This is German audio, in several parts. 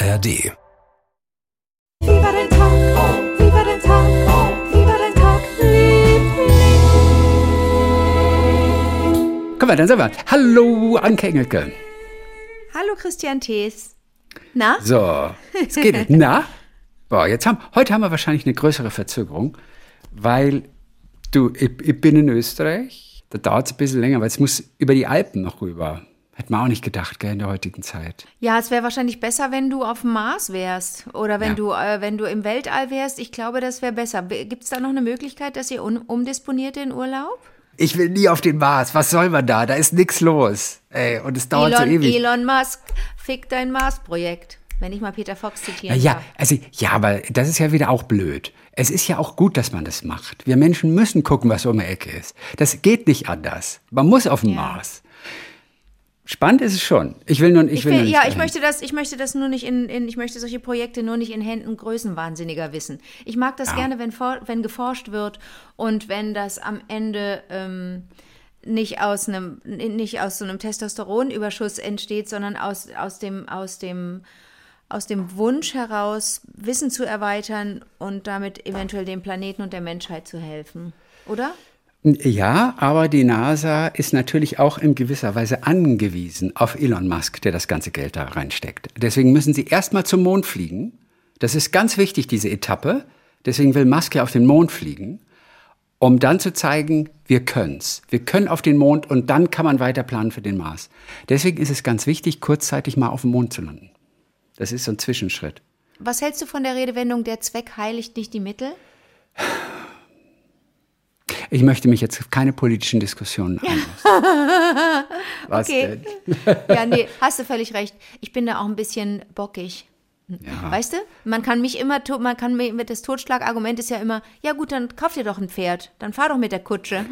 ARD. Viva den Tag, viva den Tag, viva den Tag, Liebling. Komm mal, dann sind wir. Hallo, Anke Engelke. Hallo Christian Thees. Na? So, es geht. Na? Boah, jetzt haben, heute haben wir wahrscheinlich eine größere Verzögerung, weil du, ich, ich bin in Österreich. Da dauert es ein bisschen länger, weil es muss über die Alpen noch rüber. Hätte man auch nicht gedacht, gell, in der heutigen Zeit. Ja, es wäre wahrscheinlich besser, wenn du auf dem Mars wärst oder wenn Ja. du äh, wenn du im Weltall wärst. Ich glaube, das wäre besser. Gibt es da noch eine Möglichkeit, dass ihr un umdisponiert den Urlaub? Ich will nie auf den Mars. Was soll man da? Da ist nichts los. Ey, und es dauert Elon, so ewig. Elon Musk, fick dein Mars-Projekt. Wenn ich mal Peter Fox zitieren Ja, darf. also, ja, aber das ist ja wieder auch blöd. Es ist ja auch gut, dass man das macht. Wir Menschen müssen gucken, was um die Ecke ist. Das geht nicht anders. Man muss auf den Ja. Mars. Spannend ist es schon. Ich will nur, ich Ich will will, ja, ich möchte das, ich möchte das nur nicht in, in, ich möchte solche Projekte nur nicht in Händen Größenwahnsinniger wissen. Ich mag das Ja. gerne, wenn, for, wenn geforscht wird und wenn das am Ende ähm, nicht aus einem, nicht aus so einem Testosteronüberschuss entsteht, sondern aus, aus dem, aus dem, aus dem Wunsch heraus, Wissen zu erweitern und damit eventuell dem Planeten und der Menschheit zu helfen. Oder? Ja, aber die NASA ist natürlich auch in gewisser Weise angewiesen auf Elon Musk, der das ganze Geld da reinsteckt. Deswegen müssen sie erstmal zum Mond fliegen. Das ist ganz wichtig, diese Etappe. Deswegen will Musk ja auf den Mond fliegen, um dann zu zeigen, wir können's. Wir können auf den Mond und dann kann man weiter planen für den Mars. Deswegen ist es ganz wichtig, kurzzeitig mal auf dem Mond zu landen. Das ist so ein Zwischenschritt. Was hältst du von der Redewendung, der Zweck heiligt nicht die Mittel? Ich möchte mich jetzt auf keine politischen Diskussionen einlassen. Was Okay. denn? Ja, nee, hast du völlig recht. Ich bin da auch ein bisschen bockig. Weißt du? Man kann mich immer, man kann mir mit das Totschlagargument ist ja immer, ja gut, dann kauf dir doch ein Pferd, dann fahr doch mit der Kutsche.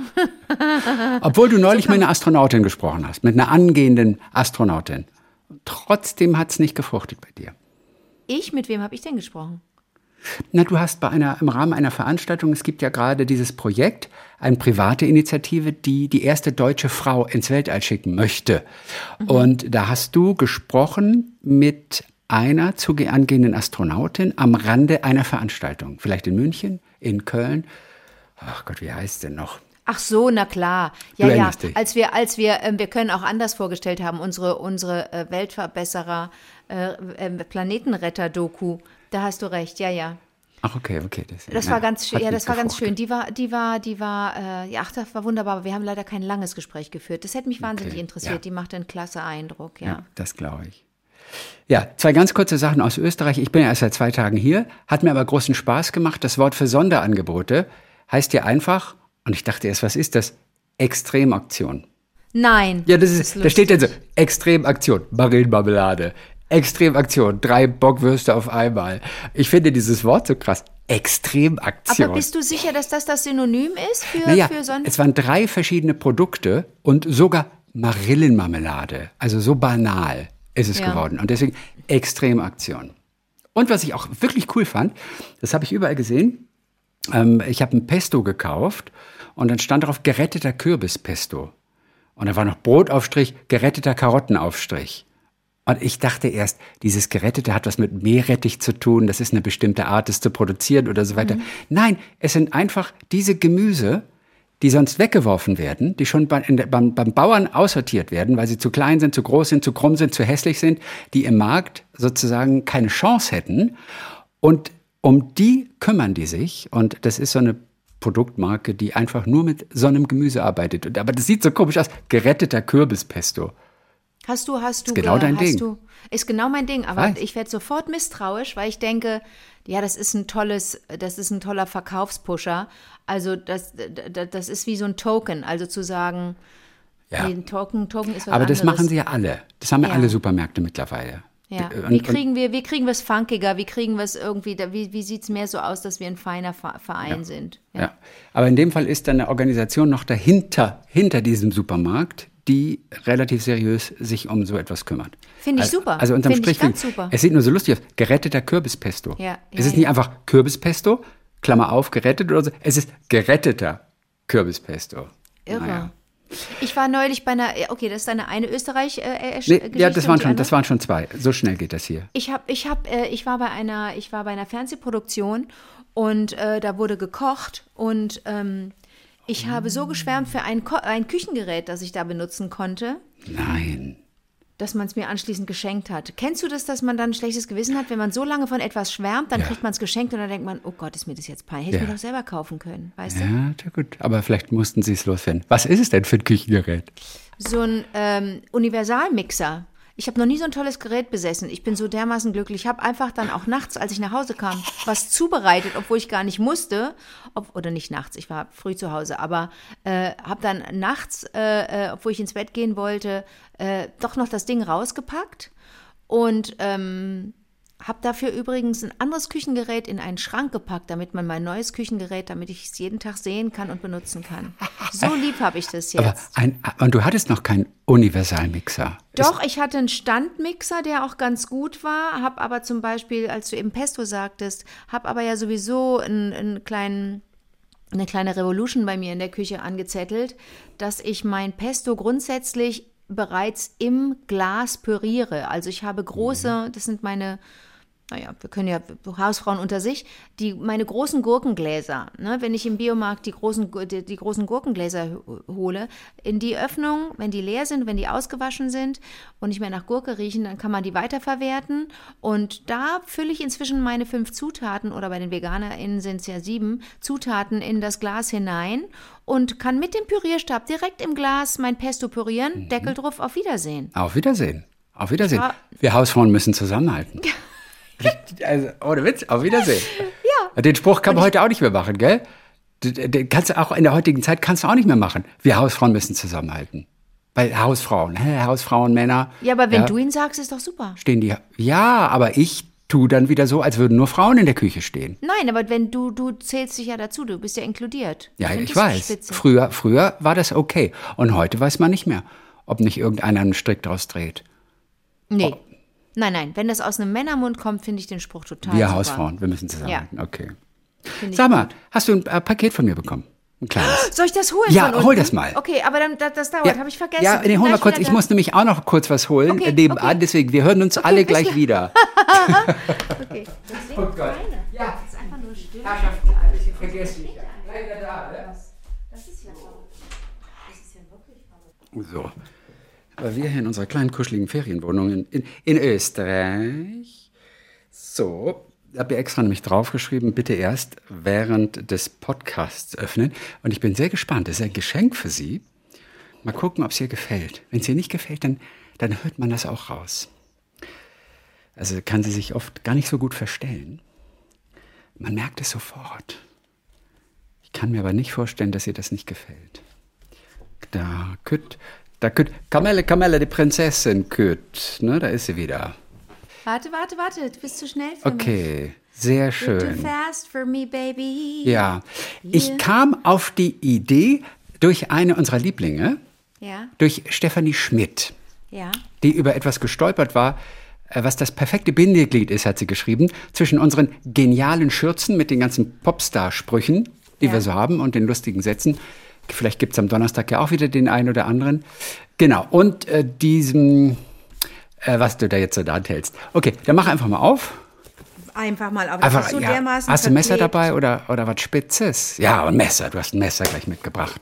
Obwohl du neulich mit einer Astronautin gesprochen hast, mit einer angehenden Astronautin. Trotzdem hat es nicht gefruchtet bei dir. Ich, mit wem habe ich denn gesprochen? Na, du hast bei einer, im Rahmen einer Veranstaltung, es gibt ja gerade dieses Projekt, eine private Initiative, die die erste deutsche Frau ins Weltall schicken möchte. Und da hast du gesprochen mit einer zuge angehenden Astronautin am Rande einer Veranstaltung. Vielleicht in München, in Köln. Ach Gott, wie heißt denn noch? Ach so, na klar. Ja, ja. dich. Als wir, als wir, ähm, wir können auch anders vorgestellt haben, unsere, unsere äh, Weltverbesserer, äh, äh, Planetenretter-Doku. Da hast du recht, ja, ja. Ach, okay, okay. Das, Das ja, war ganz schön, ja, das war ganz schön. Die war, die war, die war, äh, ja, ach, das war wunderbar, aber wir haben leider kein langes Gespräch geführt. Das hätte mich wahnsinnig Okay, interessiert. ja. Die macht einen klasse Eindruck, ja. Ja, das glaube ich. Ja, zwei ganz kurze Sachen aus Österreich. Ich bin ja erst seit zwei Tagen hier, hat mir aber großen Spaß gemacht. Das Wort für Sonderangebote heißt ja einfach, und ich dachte erst, was ist das? Extremaktion. Nein. Ja, das ist, da steht ja so, Extremaktion, Marillenmarmelade. Extremaktion, drei Bockwürste auf einmal. Ich finde dieses Wort so krass. Extremaktion. Aber bist du sicher, dass das das Synonym ist für, Naja, für Sonder? es waren drei verschiedene Produkte und sogar Marillenmarmelade. Also so banal ist es Ja. geworden. Und deswegen Extremaktion. Und was ich auch wirklich cool fand, das habe ich überall gesehen. Ähm, ich habe ein Pesto gekauft und dann stand darauf geretteter Kürbispesto. Und da war noch Brotaufstrich, geretteter Karottenaufstrich. Und ich dachte erst, dieses Gerettete hat was mit Meerrettich zu tun, das ist eine bestimmte Art, es zu produzieren oder so weiter. Nein, es sind einfach diese Gemüse, die sonst weggeworfen werden, die schon bei, der, beim, beim Bauern aussortiert werden, weil sie zu klein sind, zu groß sind, zu krumm sind, zu hässlich sind, die im Markt sozusagen keine Chance hätten. Und um die kümmern die sich. Und das ist so eine Produktmarke, die einfach nur mit so einem Gemüse arbeitet. Und, aber das sieht so komisch aus. Geretteter Kürbispesto. Hast du, hast du, Ist genau ge- dein hast Ding. du, ist genau mein Ding, aber Weiß. ich werde sofort misstrauisch, weil ich denke, ja, das ist ein tolles, das ist ein toller Verkaufspusher. Also das, das, das ist wie so ein Token, also zu sagen, Ja. nee, Token, Token ist was Aber das anderes. machen sie ja alle. Das haben ja, Ja. alle Supermärkte mittlerweile. Ja. Und- Wie kriegen wir, wie kriegen wir es funkiger? Wie kriegen wir es irgendwie, wie, wie sieht es mehr so aus, dass wir ein feiner Ver- Verein sind? Ja. Aber in dem Fall ist dann eine Organisation noch dahinter, hinter diesem Supermarkt, die relativ seriös sich um so etwas kümmert. Finde ich also, super. Also unterm Finde ich Strich, ganz super. es sieht nur so lustig aus. Geretteter Kürbispesto. Ja, es ja, ist nicht ja. einfach Kürbispesto, Klammer auf, gerettet oder so. Es ist geretteter Kürbispesto. Irre. Naja. Ich war neulich bei einer, okay, das ist deine eine Österreich äh, äh, Nee, ja, das waren schon, das waren schon zwei. So schnell geht das hier. Ich habe, ich habe, äh, ich war bei einer, ich war bei einer Fernsehproduktion und äh, da wurde gekocht und ähm, ich habe so geschwärmt für ein, Ko ein Küchengerät, das ich da benutzen konnte, Nein. dass man es mir anschließend geschenkt hat. Kennst du das, dass man dann ein schlechtes Gewissen hat, wenn man so lange von etwas schwärmt, dann Ja. kriegt man es geschenkt und dann denkt man, oh Gott, ist mir das jetzt peinlich, hätte ich Ja. mir doch selber kaufen können, weißt du? Ja, ja, gut. Aber vielleicht mussten sie es loswerden. Was ist es denn für ein Küchengerät? So ein ähm, Universalmixer. Ich habe noch nie so ein tolles Gerät besessen. Ich bin so dermaßen glücklich. Ich habe einfach dann auch nachts, als ich nach Hause kam, was zubereitet, obwohl ich gar nicht musste. Ob, oder nicht nachts, ich war früh zu Hause, aber äh, habe dann nachts, äh, äh, obwohl ich ins Bett gehen wollte, äh, doch noch das Ding rausgepackt und ähm, habe dafür übrigens ein anderes Küchengerät in einen Schrank gepackt, damit man mein neues Küchengerät, damit ich es jeden Tag sehen kann und benutzen kann. So lieb habe ich das jetzt. Aber ein, und du hattest noch keinen Universalmixer. Doch, ich hatte einen Standmixer, der auch ganz gut war, habe aber zum Beispiel, als du eben Pesto sagtest, habe aber ja sowieso einen, einen kleinen, eine kleine Revolution bei mir in der Küche angezettelt, dass ich mein Pesto grundsätzlich bereits im Glas püriere. Also ich habe große, das sind meine naja, wir können ja Hausfrauen unter sich, die meine großen Gurkengläser, ne, wenn ich im Biomarkt die großen, die, die großen Gurkengläser ho- hole, in die Öffnung, wenn die leer sind, wenn die ausgewaschen sind und nicht mehr nach Gurke riechen, dann kann man die weiterverwerten. Und da fülle ich inzwischen meine fünf Zutaten, oder bei den VeganerInnen sind es ja sieben, Zutaten in das Glas hinein und kann mit dem Pürierstab direkt im Glas mein Pesto pürieren, Deckel drauf, auf Wiedersehen. Auf Wiedersehen. Auf Wiedersehen. Wir Hausfrauen müssen zusammenhalten. Also, ohne Witz, auf Wiedersehen. Ja. Den Spruch kann man heute auch nicht mehr machen, gell? Den- kannst du auch in der heutigen Zeit kannst du auch nicht mehr machen. Wir Hausfrauen müssen zusammenhalten. Weil Hausfrauen, hä? Hausfrauen, Männer. Ja, aber wenn ja, du ihn sagst, ist doch super. stehen die. Ja, aber ich tue dann wieder so, als würden nur Frauen in der Küche stehen. Nein, aber wenn du, du zählst dich ja dazu, du bist ja inkludiert. Ja, ich weiß. spitze. Früher, früher war das okay. Und heute weiß man nicht mehr, ob nicht irgendeiner einen Strick draus dreht. Nee. Nein, nein, wenn das aus einem Männermund kommt, finde ich den Spruch total Wir super. Hausfrauen, wir müssen zusammenhalten. Okay. Finde ich Sag mal, gut. hast du ein äh, Paket von mir bekommen? Ein kleines. Soll ich das holen Ja, hol das mal. Okay, aber dann, das, das dauert, habe ich vergessen. Ja, nee, hol mal kurz. Ich muss nämlich auch noch kurz was holen Okay, äh, nebenan. okay. Deswegen, wir hören uns alle bis gleich wieder. Okay. Das Oh Gott. Ja. Das ist einfach nur still. Herrschaften, ein bisschen vergesslich. Gleich wieder da, ne? Das ist ja Das ist ja wirklich So. Aber wir hier in unserer kleinen kuscheligen Ferienwohnung in, in, in Österreich. So, da habe ich extra nämlich draufgeschrieben, bitte erst während des Podcasts öffnen. Und ich bin sehr gespannt. Das ist ein Geschenk für Sie. Mal gucken, ob es ihr gefällt. Wenn es ihr nicht gefällt, dann, dann hört man das auch raus. Also kann sie sich oft gar nicht so gut verstellen. Man merkt es sofort. Ich kann mir aber nicht vorstellen, dass ihr das nicht gefällt. Da, kütt, da, kütt, Kamelle, Kamelle, die Prinzessin, kütt. Ne, da ist sie wieder. Warte, warte, warte, du bist zu schnell für mich. Okay, sehr You're schön. too fast for me, baby. Ja, ich kam auf die Idee durch eine unserer Lieblinge, Ja, durch Stefanie Schmidt, ja. die über etwas gestolpert war, äh, was das perfekte Bindeglied ist, hat sie geschrieben, zwischen unseren genialen Schürzen mit den ganzen Popstar-Sprüchen, die Ja. wir so haben und den lustigen Sätzen. Vielleicht gibt es am Donnerstag ja auch wieder den einen oder anderen. Genau, und äh, diesem, äh, was du da jetzt so da hältst. Okay, dann mach einfach mal auf. Einfach mal, aber Einfach, so ja. dermaßen Hast du ein Messer dabei oder, oder was Spitzes? Ja, ein Messer. Du hast ein Messer gleich mitgebracht.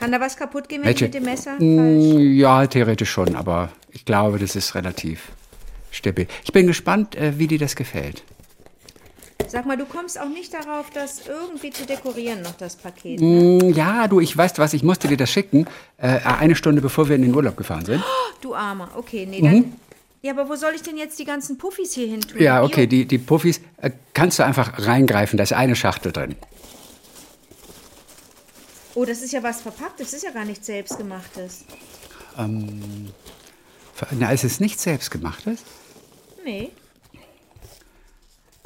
Kann da was kaputt gehen, wenn Welche? ich mit dem Messer? Falsch. Mm, Ja, theoretisch schon, aber ich glaube, das ist relativ stabil. Ich bin gespannt, äh, wie dir das gefällt. Sag mal, du kommst auch nicht darauf, das irgendwie zu dekorieren, noch das Paket. Mm, Ja, du, ich weiß was, ich musste dir das schicken, äh, eine Stunde bevor wir in den Urlaub gefahren sind. Du Armer. Okay, nee, dann. Ja, aber wo soll ich denn jetzt die ganzen Puffis hier hin tun? Mhm. Ja, okay, die, die Puffis äh, kannst du einfach reingreifen, da ist eine Schachtel drin. Oh, das ist ja was verpackt. Das ist ja gar nichts selbstgemachtes. Na, ist es nicht selbstgemachtes? Nee.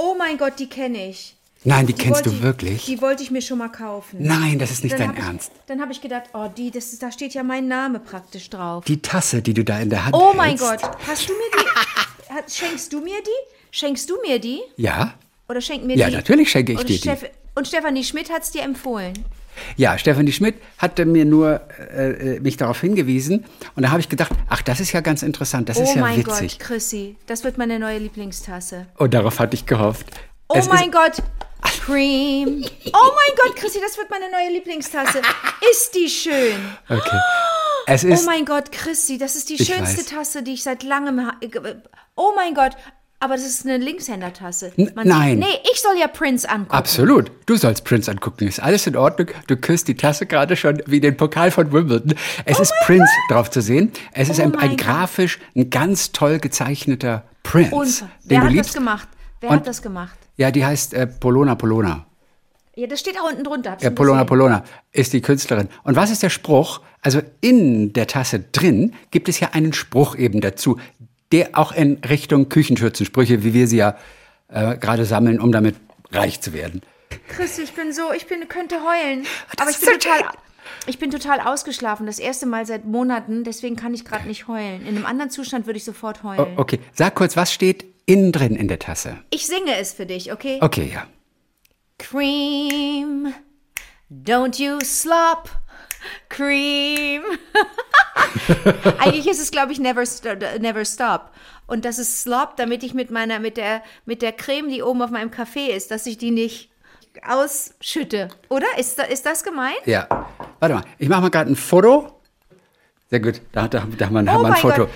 Oh mein Gott, die kenne ich. Nein, die, kennst wollte du ich- wirklich? Die wollte ich mir schon mal kaufen. Nein, das ist nicht Dann dein hab ich, Ernst. Dann habe ich gedacht, oh, die, das ist, da steht ja mein Name praktisch drauf. Die Tasse, die du da in der Hand oh hältst. mein Gott, hast du mir die? schenkst du mir die? Schenkst du mir die? Ja, Oder schenkt mir Ja, die? natürlich schenke ich dir die. Und Stefanie Schmidt hat es dir empfohlen. Ja, Stefanie Schmidt hatte mir nur äh, äh, mich darauf hingewiesen und da habe ich gedacht, ach, das ist ja ganz interessant, das Oh ist ja mein witzig. Gott, Chrissy, das wird meine neue Lieblingstasse. Und darauf hatte ich gehofft. Oh Es mein Gott, Cream. Oh mein Gott, Chrissy, das wird meine neue Lieblingstasse. Ist die schön. Okay. Es Oh ist, mein Gott, Chrissy, das ist die schönste weiß. Tasse, die ich seit langem Oh mein Gott, aber das ist eine Linkshändertasse. Nein. Sieht, nee, ich soll ja Prince angucken. Absolut. Du sollst Prince angucken. Ist alles in Ordnung. Du küsst die Tasse gerade schon wie den Pokal von Wimbledon. Es ist Prince drauf zu sehen. Es ist Oh ein, mein ein Gott. grafisch, ein ganz toll gezeichneter Prince. Und wer hat das gemacht? Wer Und- hat das gemacht? Ja, die heißt äh, Polona Polona. Ja, das steht auch unten drunter. Ja, Polona gesehen. Polona ist die Künstlerin. Und was ist der Spruch? Also in der Tasse drin gibt es ja einen Spruch eben dazu, der auch in Richtung Küchenschürzensprüche, wie wir sie ja äh, gerade sammeln, um damit reich zu werden. Christi, ich bin so, ich bin, könnte heulen. Das Aber ich bin total, ich bin total ausgeschlafen. Das erste Mal seit Monaten, deswegen kann ich gerade nicht heulen. In einem anderen Zustand würde ich sofort heulen. O okay, sag kurz, was steht innen drin in der Tasse? Ich singe es für dich, okay? Okay, ja. Cream, don't you slop, cream. Eigentlich ist es, glaube ich, never, st never stop. Und das ist slop, damit ich mit meiner, mit der, mit der Creme, die oben auf meinem Kaffee ist, dass ich die nicht ausschütte. Oder? Ist, da, ist das gemeint? Ja. Warte mal, ich mache mal gerade ein Foto. Sehr gut, da, da, da haben wir, haben wir ein Oh Foto. Gott.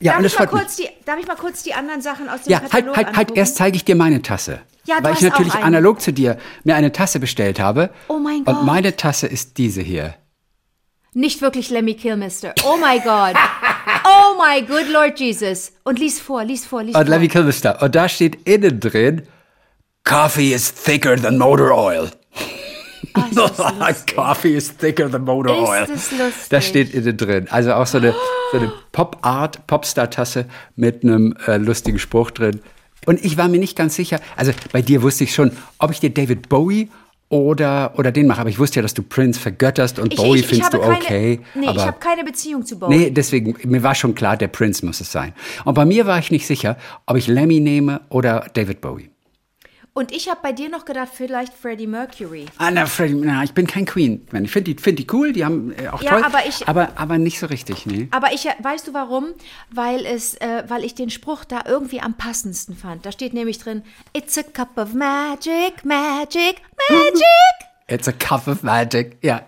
Ja, darf, und das ich mal kurz die, darf ich mal kurz die anderen Sachen aus dem Ja, halt, Katalog halt, halt, angucken? erst zeige ich dir meine Tasse. Ja, du Weil ich natürlich analog zu dir mir eine Tasse bestellt habe. Oh mein Gott. Und meine Tasse ist diese hier. Nicht wirklich Lemmy Kilmister. Oh my God. Oh my good Lord Jesus. Und lies vor, lies vor, lies Und vor. Levi Kilmister. Und da steht innen drin, Coffee is thicker than motor oil. Ah, ist das lustig. Coffee is thicker than motor Ist oil. das lustig. Das steht innen drin. Also auch so eine, so eine Pop-Art, Popstar-Tasse mit einem äh, lustigen Spruch drin. Und ich war mir nicht ganz sicher, also bei dir wusste ich schon, ob ich dir David Bowie oder, oder den mache. Aber ich wusste ja, dass du Prince vergötterst und Ich- Bowie ich- ich findest du keine, okay. Nee, aber ich habe keine Beziehung zu Bowie. Nee, deswegen, mir war schon klar, der Prince muss es sein. Und bei mir war ich nicht sicher, ob ich Lemmy nehme oder David Bowie. Und ich habe bei dir noch gedacht, vielleicht Freddie Mercury. Ah, na, Freddie, na, ich bin kein Queen. Ich finde die, find die cool, die haben äh, auch Ja, toll. aber ich- aber, aber nicht so richtig, nee. Aber ich, weißt du warum? Weil es, äh, weil ich den Spruch da irgendwie am passendsten fand. Da steht nämlich drin, It's a cup of magic, magic, magic. It's a cup of magic. Ja,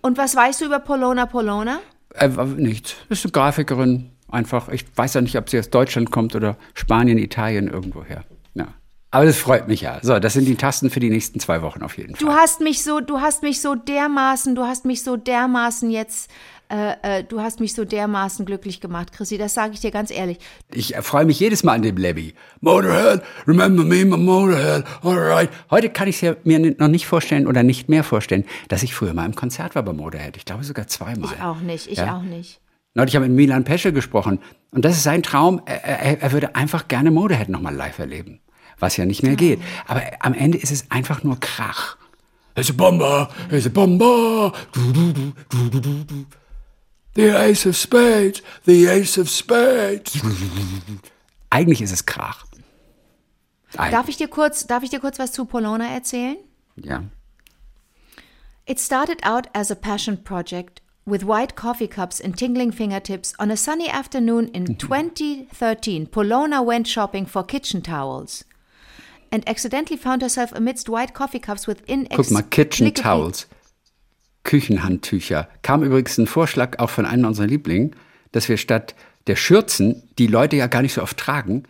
Und was weißt du über Polona Polona? äh, nichts. Ist eine Grafikerin, einfach. Ich weiß ja nicht, ob sie aus Deutschland kommt oder Spanien, Italien, irgendwoher. Ja. Aber das freut mich ja. So, das sind die Tasten für die nächsten zwei Wochen auf jeden Fall. Du hast mich so, du hast mich so dermaßen, du hast mich so dermaßen jetzt, äh, äh, du hast mich so dermaßen glücklich gemacht, Chrissy. Das sage ich dir ganz ehrlich. Ich freue mich jedes Mal an dem Lebby. Motorhead, remember me, my Motorhead, alright. Heute kann ich es mir noch nicht vorstellen oder nicht mehr vorstellen, dass ich früher mal im Konzert war bei Motorhead. Ich glaube sogar zweimal. Ich auch nicht, ich Ja. auch nicht. Neulich habe ich mit Milan Peschel gesprochen. Und das ist sein Traum. Er, er, er würde einfach gerne Motorhead nochmal live erleben. Was ja nicht mehr geht. Aber am Ende ist es einfach nur Krach. It's a bomber, it's a bomber. Du, du, du, du, du, du, du. The Ace of Spades, the Ace of Spades. Eigentlich ist es Krach. Eig- Darf ich dir kurz, darf ich dir kurz was zu Polona erzählen? Ja. It started out as a passion project with white coffee cups and tingling fingertips. On a sunny afternoon in 2013, Polona went shopping for kitchen towels and accidentally found herself amidst white coffee cups with Guck mal, Kitchen Towels. Küchenhandtücher. Kam übrigens ein Vorschlag auch von einem unserer Lieblingen, dass wir statt der Schürzen, die Leute ja gar nicht so oft tragen,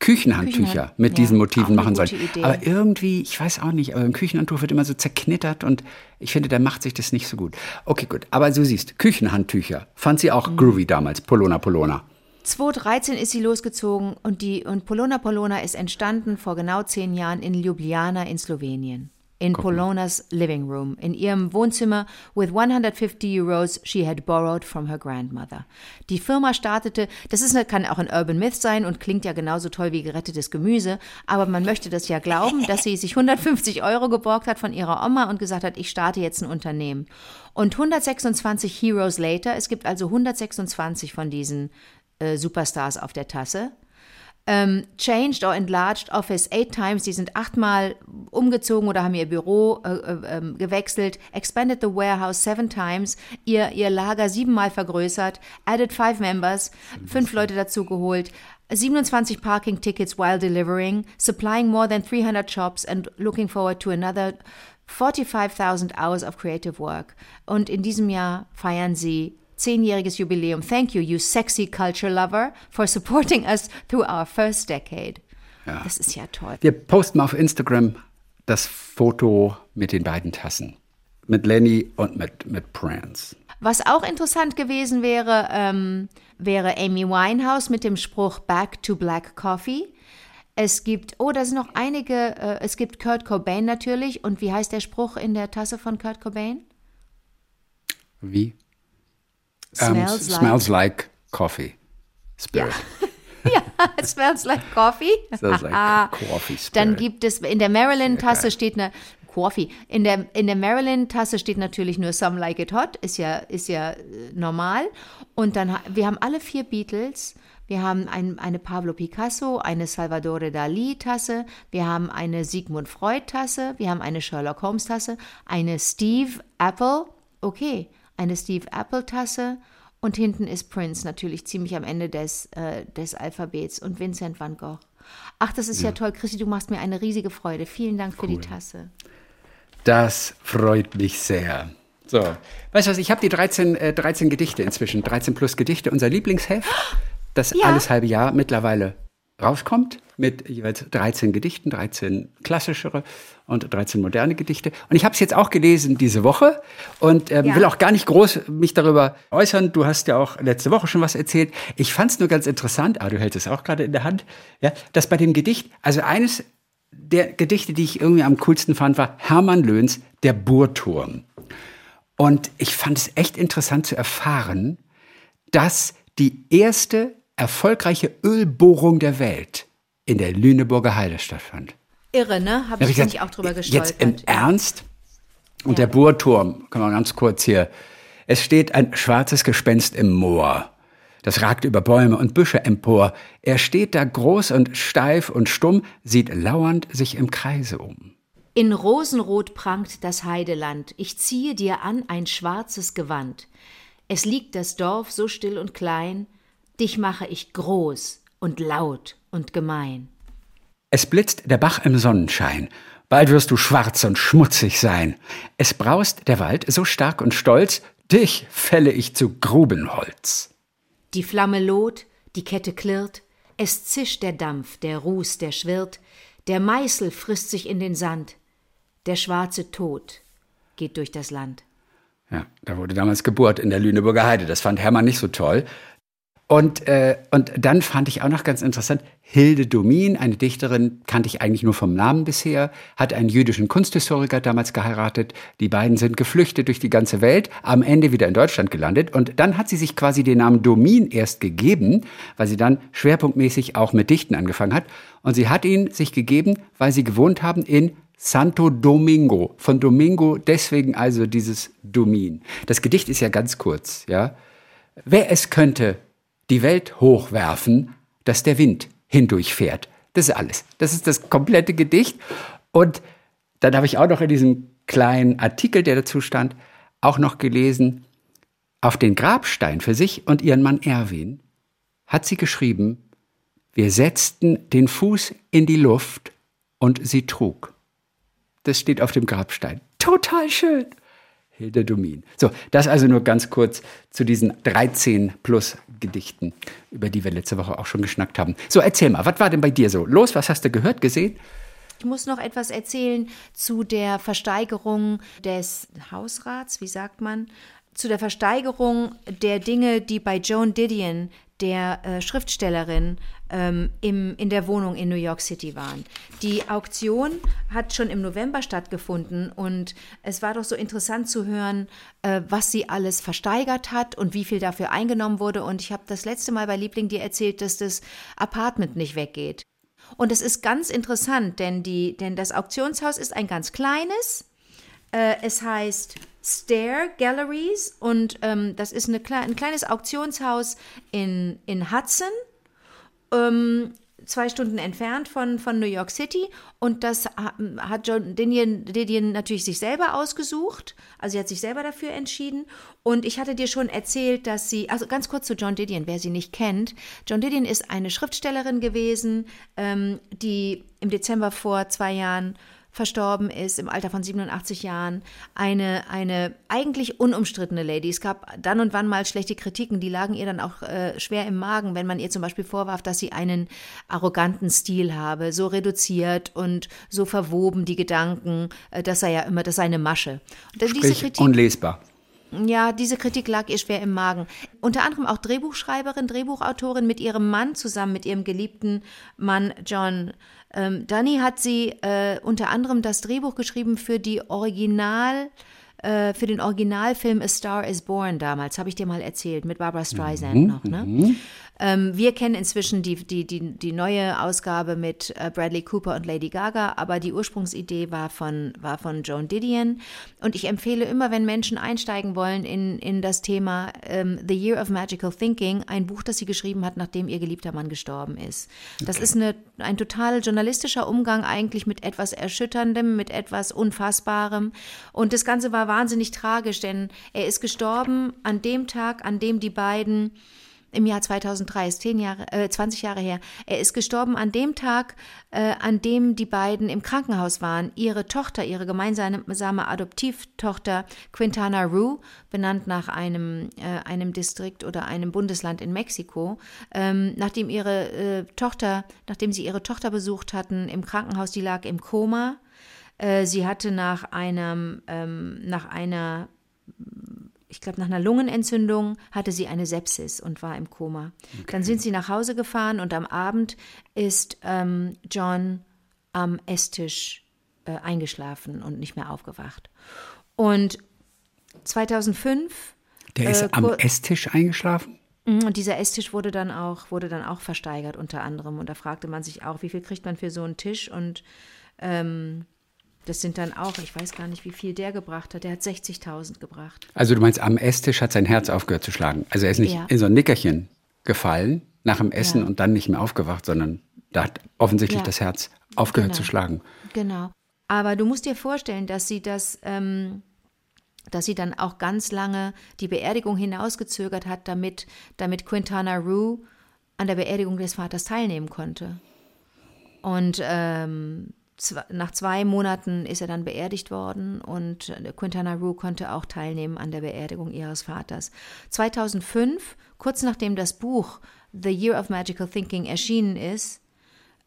Küchenhandtücher Küchenhand- mit ja, diesen Motiven machen sollen. Idee. Aber irgendwie, ich weiß auch nicht, aber ein Küchenhandtuch wird immer so zerknittert und ich finde, da macht sich das nicht so gut. Okay, gut. Aber du siehst, Küchenhandtücher. Fand sie Mhm. auch groovy damals. Polona, Polona. 2013 ist sie losgezogen und die und Polona Polona ist entstanden vor genau zehn Jahren in Ljubljana in Slowenien. In Polonas living room, in ihrem Wohnzimmer with 150 Euros she had borrowed from her grandmother. Die Firma startete, das ist, kann auch ein Urban Myth sein und klingt ja genauso toll wie gerettetes Gemüse, aber man möchte das ja glauben, dass sie sich 150 Euro geborgt hat von ihrer Oma und gesagt hat, ich starte jetzt ein Unternehmen. Und 126 Heroes later, es gibt also 126 von diesen äh, Superstars auf der Tasse. ähm, changed or enlarged office eight times. Die sind achtmal umgezogen oder haben ihr Büro äh, äh, ähm, gewechselt. Expanded the warehouse seven times. Ihr, ihr Lager siebenmal vergrößert. Added five members. Fünf Leute dazu geholt. 27 parking tickets while delivering. Supplying more than 300 shops and looking forward to another 45.000 hours of creative work. Und in diesem Jahr feiern sie zehnjähriges Jubiläum. Thank you, you sexy culture lover, for supporting us through our first decade. Ja. Das ist ja toll. Wir posten auf Instagram das Foto mit den beiden Tassen. Mit Lenny und mit, mit Prince. Was auch interessant gewesen wäre, ähm, wäre Amy Winehouse mit dem Spruch Back to Black Coffee. Es gibt, oh, da sind noch einige, äh, es gibt Kurt Cobain natürlich. Und wie heißt der Spruch in der Tasse von Kurt Cobain? Wie? Smells like. smells like coffee. Spirit. ja, it smells like coffee. Smells like coffee spirit. Dann gibt es in der Maryland-Tasse steht eine Coffee. In der, in der Maryland-Tasse steht natürlich nur Some Like It Hot, ist ja, ist ja äh, normal. Und dann, wir haben alle vier Beatles. Wir haben ein, eine Pablo Picasso, eine Salvador Dali-Tasse, wir haben eine Sigmund Freud-Tasse, wir haben eine Sherlock Holmes-Tasse, eine Steve Apple, okay, eine Steve Apple-Tasse und hinten ist Prince natürlich ziemlich am Ende des, äh, des Alphabets und Vincent van Gogh. Ach, das ist ja, toll. Chrissy, du machst mir eine riesige Freude. Vielen Dank für die Tasse. Das freut mich sehr. So, weißt du was, ich habe die 13, äh, 13 Gedichte inzwischen, 13 plus Gedichte, unser Lieblingsheft, das Ja. alles halbe Jahr mittlerweile rauskommt, mit jeweils 13 Gedichten, 13 klassischere und 13 moderne Gedichte. Und ich habe es jetzt auch gelesen diese Woche und ähm, Ja. will auch gar nicht groß mich darüber äußern. Du hast ja auch letzte Woche schon was erzählt. Ich fand es nur ganz interessant, ah, du hältst es auch gerade in der Hand, ja, dass bei dem Gedicht, also eines der Gedichte, die ich irgendwie am coolsten fand, war Hermann Löhns Der Burgturm. Und ich fand es echt interessant zu erfahren, dass die erste erfolgreiche Ölbohrung der Welt in der Lüneburger Heide stattfand. Irre, ne? Habe ich, ich gesagt, ich auch drüber gestolpert. Jetzt im Ernst? Und Ja. der Burgturm, kann man ganz kurz hier. Es steht ein schwarzes Gespenst im Moor. Das ragt über Bäume und Büsche empor. Er steht da groß und steif und stumm, sieht lauernd sich im Kreise um. In Rosenrot prangt das Heideland. Ich ziehe dir an ein schwarzes Gewand. Es liegt das Dorf so still und klein. Dich mache ich groß und laut und gemein. Es blitzt der Bach im Sonnenschein. Bald wirst du schwarz und schmutzig sein. Es braust der Wald so stark und stolz, dich fälle ich zu Grubenholz. Die Flamme loht, die Kette klirrt, es zischt der Dampf, der Ruß, der schwirrt, der Meißel frisst sich in den Sand, der schwarze Tod geht durch das Land. Ja, da wurde damals Geburt in der Lüneburger Heide. Das fand Hermann nicht so toll. Und, äh, und dann fand ich auch noch ganz interessant, Hilde Domin, eine Dichterin, kannte ich eigentlich nur vom Namen bisher, hat einen jüdischen Kunsthistoriker damals geheiratet. Die beiden sind geflüchtet durch die ganze Welt, am Ende wieder in Deutschland gelandet. Und dann hat sie sich quasi den Namen Domin erst gegeben, weil sie dann schwerpunktmäßig auch mit Dichten angefangen hat. Und sie hat ihn sich gegeben, weil sie gewohnt haben in Santo Domingo. Von Domingo deswegen also dieses Domin. Das Gedicht ist ja ganz kurz, ja. Wer es könnte, die Welt hochwerfen, dass der Wind hindurchfährt. Das ist alles. Das ist das komplette Gedicht. Und dann habe ich auch noch in diesem kleinen Artikel, der dazu stand, auch noch gelesen, auf den Grabstein für sich und ihren Mann Erwin hat sie geschrieben, wir setzten den Fuß in die Luft und sie trug. Das steht auf dem Grabstein. Total schön. Hilde Domin. So, das also nur ganz kurz zu diesen 13 plus Gedichten, über die wir letzte Woche auch schon geschnackt haben. So, erzähl mal, was war denn bei dir so? Los, was hast du gehört, gesehen? Ich muss noch etwas erzählen zu der Versteigerung des Hausrats, wie sagt man? Zu der Versteigerung der Dinge, die bei Joan Didion, der äh, Schriftstellerin, ähm, im, in der Wohnung in New York City waren. Die Auktion hat schon im November stattgefunden und es war doch so interessant zu hören, äh, was sie alles versteigert hat und wie viel dafür eingenommen wurde. Und ich habe das letzte Mal bei Liebling dir erzählt, dass das Apartment nicht weggeht. Und es ist ganz interessant, denn, die, denn das Auktionshaus ist ein ganz kleines. Äh, es heißt Stair Galleries und ähm, das ist eine, ein kleines Auktionshaus in, in Hudson. Ähm, zwei Stunden entfernt von, von New York City. Und das hat John Didion, Didion natürlich sich selber ausgesucht, also sie hat sich selber dafür entschieden. Und ich hatte dir schon erzählt, dass sie, also ganz kurz zu John Didion, wer sie nicht kennt, John Didion ist eine Schriftstellerin gewesen, ähm, die im Dezember vor zwei Jahren verstorben ist im Alter von 87 Jahren. Eine, eine eigentlich unumstrittene Lady. Es gab dann und wann mal schlechte Kritiken, die lagen ihr dann auch äh, schwer im Magen, wenn man ihr zum Beispiel vorwarf, dass sie einen arroganten Stil habe, so reduziert und so verwoben die Gedanken, äh, das sei ja immer, das sei eine Masche. Und Sprich, diese Kritik, unlesbar. Ja, diese Kritik lag ihr schwer im Magen. Unter anderem auch Drehbuchschreiberin, Drehbuchautorin mit ihrem Mann zusammen, mit ihrem geliebten Mann John ähm, Dani hat sie äh, unter anderem das Drehbuch geschrieben für die Original, äh, für den Originalfilm A Star is Born damals, habe ich dir mal erzählt, mit Barbara Streisand mhm, noch, ne? Mhm. Ähm, wir kennen inzwischen die, die, die, die neue Ausgabe mit äh, Bradley Cooper und Lady Gaga, aber die Ursprungsidee war von, war von Joan Didion. Und ich empfehle immer, wenn Menschen einsteigen wollen in, in das Thema ähm, The Year of Magical Thinking, ein Buch, das sie geschrieben hat, nachdem ihr geliebter Mann gestorben ist. Das okay. ist eine, ein total journalistischer Umgang eigentlich mit etwas Erschütterndem, mit etwas Unfassbarem. Und das Ganze war wahnsinnig tragisch, denn er ist gestorben an dem Tag, an dem die beiden im Jahr 2003, ist 10 Jahre, äh, 20 Jahre her. Er ist gestorben an dem Tag, äh, an dem die beiden im Krankenhaus waren. Ihre Tochter, ihre gemeinsame Adoptivtochter Quintana Roo, benannt nach einem, äh, einem Distrikt oder einem Bundesland in Mexiko, ähm, nachdem ihre äh, Tochter, nachdem sie ihre Tochter besucht hatten im Krankenhaus, die lag im Koma. Äh, sie hatte nach einem, ähm, nach einer ich glaube, nach einer Lungenentzündung hatte sie eine Sepsis und war im Koma. Okay. Dann sind sie nach Hause gefahren und am Abend ist ähm, John am Esstisch äh, eingeschlafen und nicht mehr aufgewacht. Und 2005. Der ist äh, am Esstisch eingeschlafen? Mhm, und dieser Esstisch wurde dann auch, wurde dann auch versteigert unter anderem. Und da fragte man sich auch, wie viel kriegt man für so einen Tisch? Und ähm, das sind dann auch, ich weiß gar nicht, wie viel der gebracht hat. Der hat 60.000 gebracht. Also du meinst, am Esstisch hat sein Herz aufgehört zu schlagen. Also er ist nicht ja. in so ein Nickerchen gefallen nach dem Essen ja. und dann nicht mehr aufgewacht, sondern da hat offensichtlich ja. das Herz aufgehört genau. zu schlagen. Genau. Aber du musst dir vorstellen, dass sie das, ähm, dass sie dann auch ganz lange die Beerdigung hinausgezögert hat, damit, damit Quintana Roo an der Beerdigung des Vaters teilnehmen konnte. Und ähm, nach zwei Monaten ist er dann beerdigt worden und Quintana Roo konnte auch teilnehmen an der Beerdigung ihres Vaters. 2005, kurz nachdem das Buch The Year of Magical Thinking erschienen ist,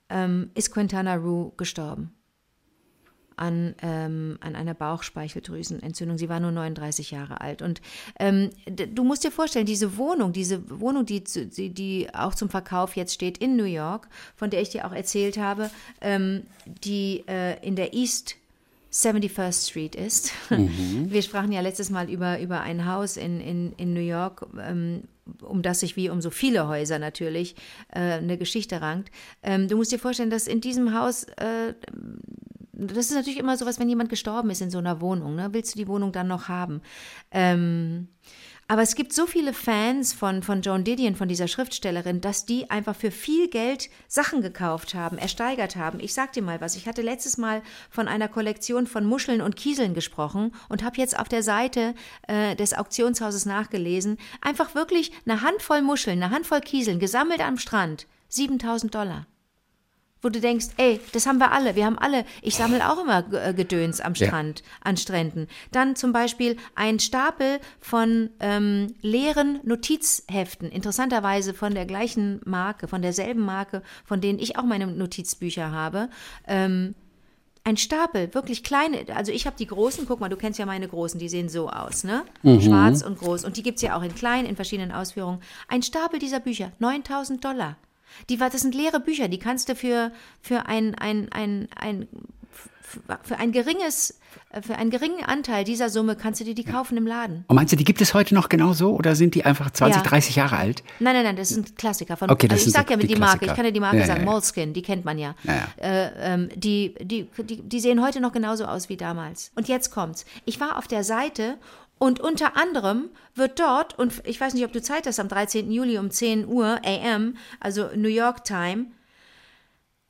ähm, ist Quintana Roo gestorben an, ähm, an einer Bauchspeicheldrüsenentzündung. Sie war nur 39 Jahre alt. Und ähm, du musst dir vorstellen, diese Wohnung, diese Wohnung, die, die, die, auch zum Verkauf jetzt steht in New York, von der ich dir auch erzählt habe, ähm, die äh, in der East 71st Street ist. Mhm. Wir sprachen ja letztes Mal über, über ein Haus in, in, in New York, ähm, um das sich wie um so viele Häuser natürlich äh, eine Geschichte rankt. Ähm, du musst dir vorstellen, dass in diesem Haus äh, das ist natürlich immer so was, wenn jemand gestorben ist in so einer Wohnung, ne? willst du die Wohnung dann noch haben? Ähm, aber es gibt so viele Fans von, von Joan Didion, von dieser Schriftstellerin, dass die einfach für viel Geld Sachen gekauft haben, ersteigert haben. Ich sag dir mal was. Ich hatte letztes Mal von einer Kollektion von Muscheln und Kieseln gesprochen und habe jetzt auf der Seite äh, des Auktionshauses nachgelesen. Einfach wirklich eine Handvoll Muscheln, eine Handvoll Kieseln, gesammelt am Strand. 7000 Dollar wo du denkst, ey, das haben wir alle, wir haben alle, ich sammle auch immer äh, Gedöns am Strand, ja. an Stränden. Dann zum Beispiel ein Stapel von ähm, leeren Notizheften, interessanterweise von der gleichen Marke, von derselben Marke, von denen ich auch meine Notizbücher habe. Ähm, ein Stapel, wirklich kleine, also ich habe die großen, guck mal, du kennst ja meine großen, die sehen so aus, ne? Mhm. Schwarz und groß. Und die gibt es ja auch in klein, in verschiedenen Ausführungen. Ein Stapel dieser Bücher, 9000 Dollar. Die, das sind leere Bücher, die kannst du für, für ein, ein, ein, ein für ein geringes, für einen geringen Anteil dieser Summe kannst du dir die kaufen im Laden. Und meinst du, die gibt es heute noch genauso oder sind die einfach 20, ja. 30 Jahre alt? Nein, nein, nein, das sind Klassiker von. Okay, das also ich sag ja die, die Marke, ich kann dir die Marke ja, sagen, ja, Moleskin, die kennt man ja. Äh, ähm, die, die, die, die sehen heute noch genauso aus wie damals. Und jetzt kommt's. Ich war auf der Seite und unter anderem wird dort, und ich weiß nicht, ob du Zeit hast, am 13. Juli um 10 Uhr AM, also New York Time,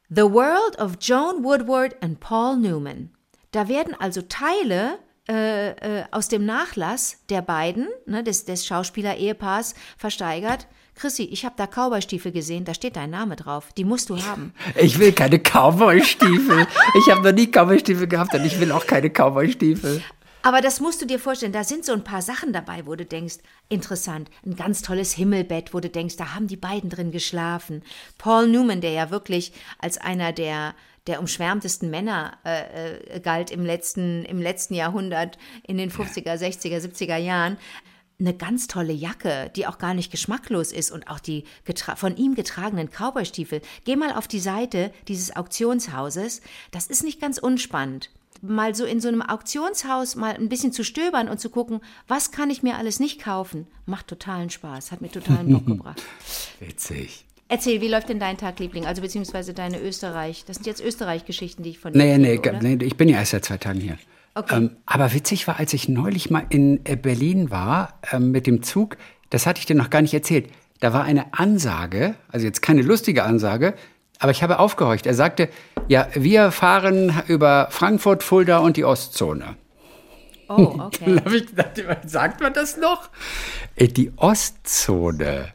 The World of Joan Woodward and Paul Newman. Da werden also Teile äh, äh, aus dem Nachlass der beiden, ne, des, des Schauspieler-Ehepaars, versteigert. Chrissy, ich habe da Cowboystiefel gesehen, da steht dein Name drauf. Die musst du haben. Ich will keine Cowboy-Stiefel. ich habe noch nie Cowboy-Stiefel gehabt und ich will auch keine Cowboy-Stiefel. Aber das musst du dir vorstellen, da sind so ein paar Sachen dabei, wo du denkst, interessant, ein ganz tolles Himmelbett, wo du denkst, da haben die beiden drin geschlafen. Paul Newman, der ja wirklich als einer der der umschwärmtesten Männer äh, äh, galt im letzten, im letzten Jahrhundert, in den 50er, 60er, 70er Jahren. Eine ganz tolle Jacke, die auch gar nicht geschmacklos ist und auch die von ihm getragenen Cowboystiefel. Geh mal auf die Seite dieses Auktionshauses. Das ist nicht ganz unspannend mal so in so einem Auktionshaus mal ein bisschen zu stöbern und zu gucken, was kann ich mir alles nicht kaufen, macht totalen Spaß, hat mir totalen Bock gebracht. Witzig. Erzähl, wie läuft denn dein Tag, Liebling? Also beziehungsweise deine Österreich. Das sind jetzt Österreich-Geschichten, die ich von dir Nee, nee, kriege, nee, ich bin ja erst seit zwei Tagen hier. Okay. Ähm, aber witzig war, als ich neulich mal in äh, Berlin war ähm, mit dem Zug, das hatte ich dir noch gar nicht erzählt. Da war eine Ansage, also jetzt keine lustige Ansage, aber ich habe aufgehorcht. Er sagte, ja, wir fahren über Frankfurt, Fulda und die Ostzone. Oh, okay. Dann habe ich gedacht, sagt man das noch? Äh, Die Ostzone.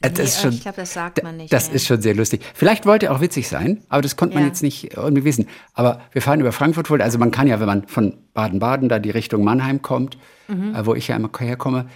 Äh, Das Nee, ist schon, ich glaube, das sagt man nicht Das mehr. ist schon sehr lustig. Vielleicht wollte er auch witzig sein, aber das konnte man Ja. jetzt nicht irgendwie wissen. Aber wir fahren über Frankfurt, Fulda. Also man kann ja, wenn man von Baden-Baden da die Richtung Mannheim kommt, Mhm. äh, wo ich ja immer herkomme,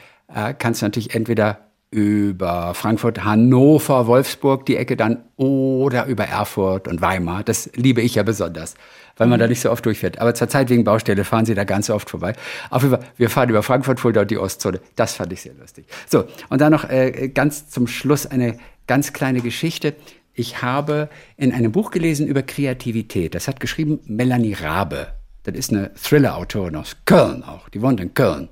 kannst du natürlich entweder über Frankfurt, Hannover, Wolfsburg die Ecke dann oder über Erfurt und Weimar. Das liebe ich ja besonders, weil Mhm. man da nicht so oft durchfährt. Aber zurzeit wegen Baustelle fahren sie da ganz oft vorbei. Auf jeden Fall, wir fahren über Frankfurt, Fulda und die Ostzone. Das fand ich sehr lustig. So, und dann noch äh, ganz zum Schluss eine ganz kleine Geschichte. Ich habe in einem Buch gelesen über Kreativität. Das hat geschrieben Melanie Rabe. Das ist eine Thriller-Autorin aus Köln auch. Die wohnt in Köln.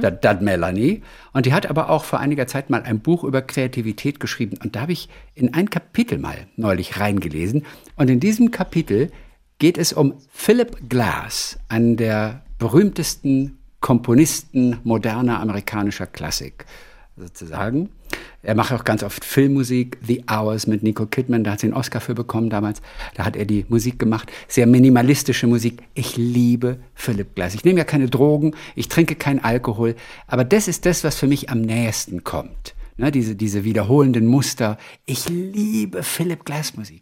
Das, das Melanie. Und die hat aber auch vor einiger Zeit mal ein Buch über Kreativität geschrieben. Und da habe ich in ein Kapitel mal neulich reingelesen. Und in diesem Kapitel geht es um Philip Glass, einen der berühmtesten Komponisten moderner amerikanischer Klassik sozusagen. Er macht auch ganz oft Filmmusik, The Hours mit Nicole Kidman, da hat sie einen Oscar für bekommen damals. Da hat er die Musik gemacht, sehr minimalistische Musik. Ich liebe Philip Glass. Ich nehme ja keine Drogen, ich trinke keinen Alkohol, aber das ist das, was für mich am nächsten kommt. Ne, diese, diese wiederholenden Muster. Ich liebe Philip Glass Musik.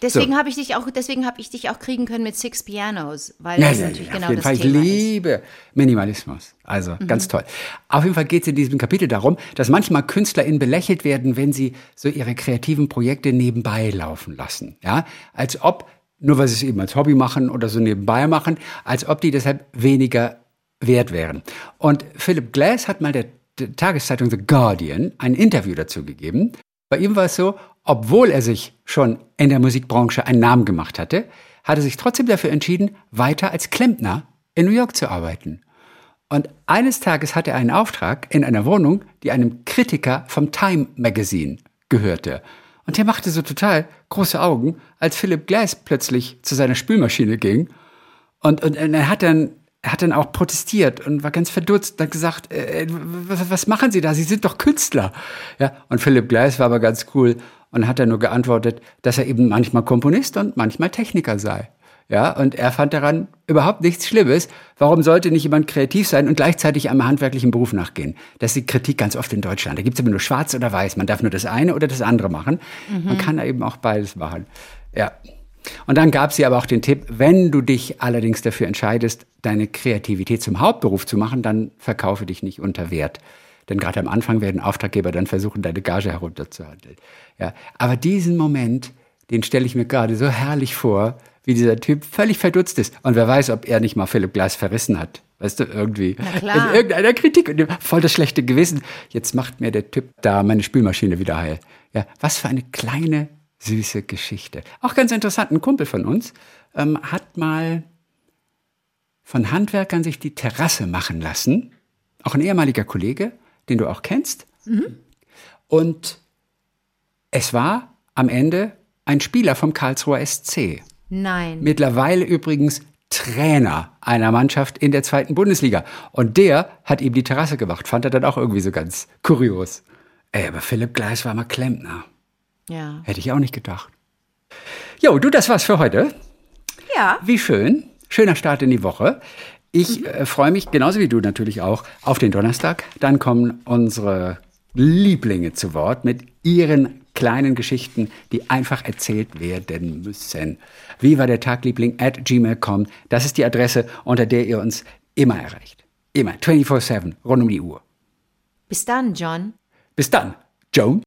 Deswegen So. habe ich dich auch, deswegen habe ich dich auch kriegen können mit Six Pianos, weil Ja, das ja, natürlich ja, genau auf jeden das Fall. Ich Thema ist. Mhm. liebe Minimalismus. Also ganz toll. Auf jeden Fall geht es in diesem Kapitel darum, dass manchmal KünstlerInnen belächelt werden, wenn sie so ihre kreativen Projekte nebenbei laufen lassen. Ja, als ob, nur weil sie es eben als Hobby machen oder so nebenbei machen, als ob die deshalb weniger wert wären. Und Philip Glass hat mal der Tageszeitung The Guardian ein Interview dazu gegeben. Bei ihm war es so, obwohl er sich schon in der Musikbranche einen Namen gemacht hatte, hat er sich trotzdem dafür entschieden, weiter als Klempner in New York zu arbeiten. Und eines Tages hatte er einen Auftrag in einer Wohnung, die einem Kritiker vom Time Magazine gehörte. Und der machte so total große Augen, als Philip Glass plötzlich zu seiner Spülmaschine ging. Und, und, und er hat dann er hat dann auch protestiert und war ganz verdutzt und hat gesagt, äh, was, was machen Sie da? Sie sind doch Künstler. Ja, und Philip Glass war aber ganz cool und hat dann nur geantwortet, dass er eben manchmal Komponist und manchmal Techniker sei. Ja, und er fand daran überhaupt nichts Schlimmes. Warum sollte nicht jemand kreativ sein und gleichzeitig einem handwerklichen Beruf nachgehen? Das ist die Kritik ganz oft in Deutschland. Da gibt es immer nur schwarz oder weiß. Man darf nur das eine oder das andere machen. Man kann da eben auch beides machen. Ja. Und dann gab sie aber auch den Tipp, wenn du dich allerdings dafür entscheidest, deine Kreativität zum Hauptberuf zu machen, dann verkaufe dich nicht unter Wert. Denn gerade am Anfang werden Auftraggeber dann versuchen, deine Gage herunterzuhandeln. Ja. Aber diesen Moment, den stelle ich mir gerade so herrlich vor, wie dieser Typ völlig verdutzt ist. Und wer weiß, ob er nicht mal Philipp Glass verrissen hat. Weißt du, irgendwie. Na klar. In irgendeiner Kritik. Und voll das schlechte Gewissen. Jetzt macht mir der Typ da meine Spülmaschine wieder heil. Ja, was für eine kleine, süße Geschichte. Auch ganz interessant. Ein Kumpel von uns ähm, hat mal von Handwerkern sich die Terrasse machen lassen. Auch ein ehemaliger Kollege, den du auch kennst. Und es war am Ende ein Spieler vom Karlsruher SC. Nein. Mittlerweile übrigens Trainer einer Mannschaft in der zweiten Bundesliga. Und der hat ihm die Terrasse gemacht. Fand er dann auch irgendwie so ganz kurios. Ey, aber Philipp Gleis war mal Klempner. Ja. Hätte ich auch nicht gedacht. Jo, du, das war's für heute. Ja. Wie schön. Schöner Start in die Woche. Ich äh, freue mich genauso wie du natürlich auch auf den Donnerstag. Dann kommen unsere Lieblinge zu Wort mit ihren kleinen Geschichten, die einfach erzählt werden müssen. Wie war der Tagliebling at gmail.com? Das ist die Adresse, unter der ihr uns immer erreicht. Immer. 24-7, rund um die Uhr. Bis dann, John. Bis dann. Joan.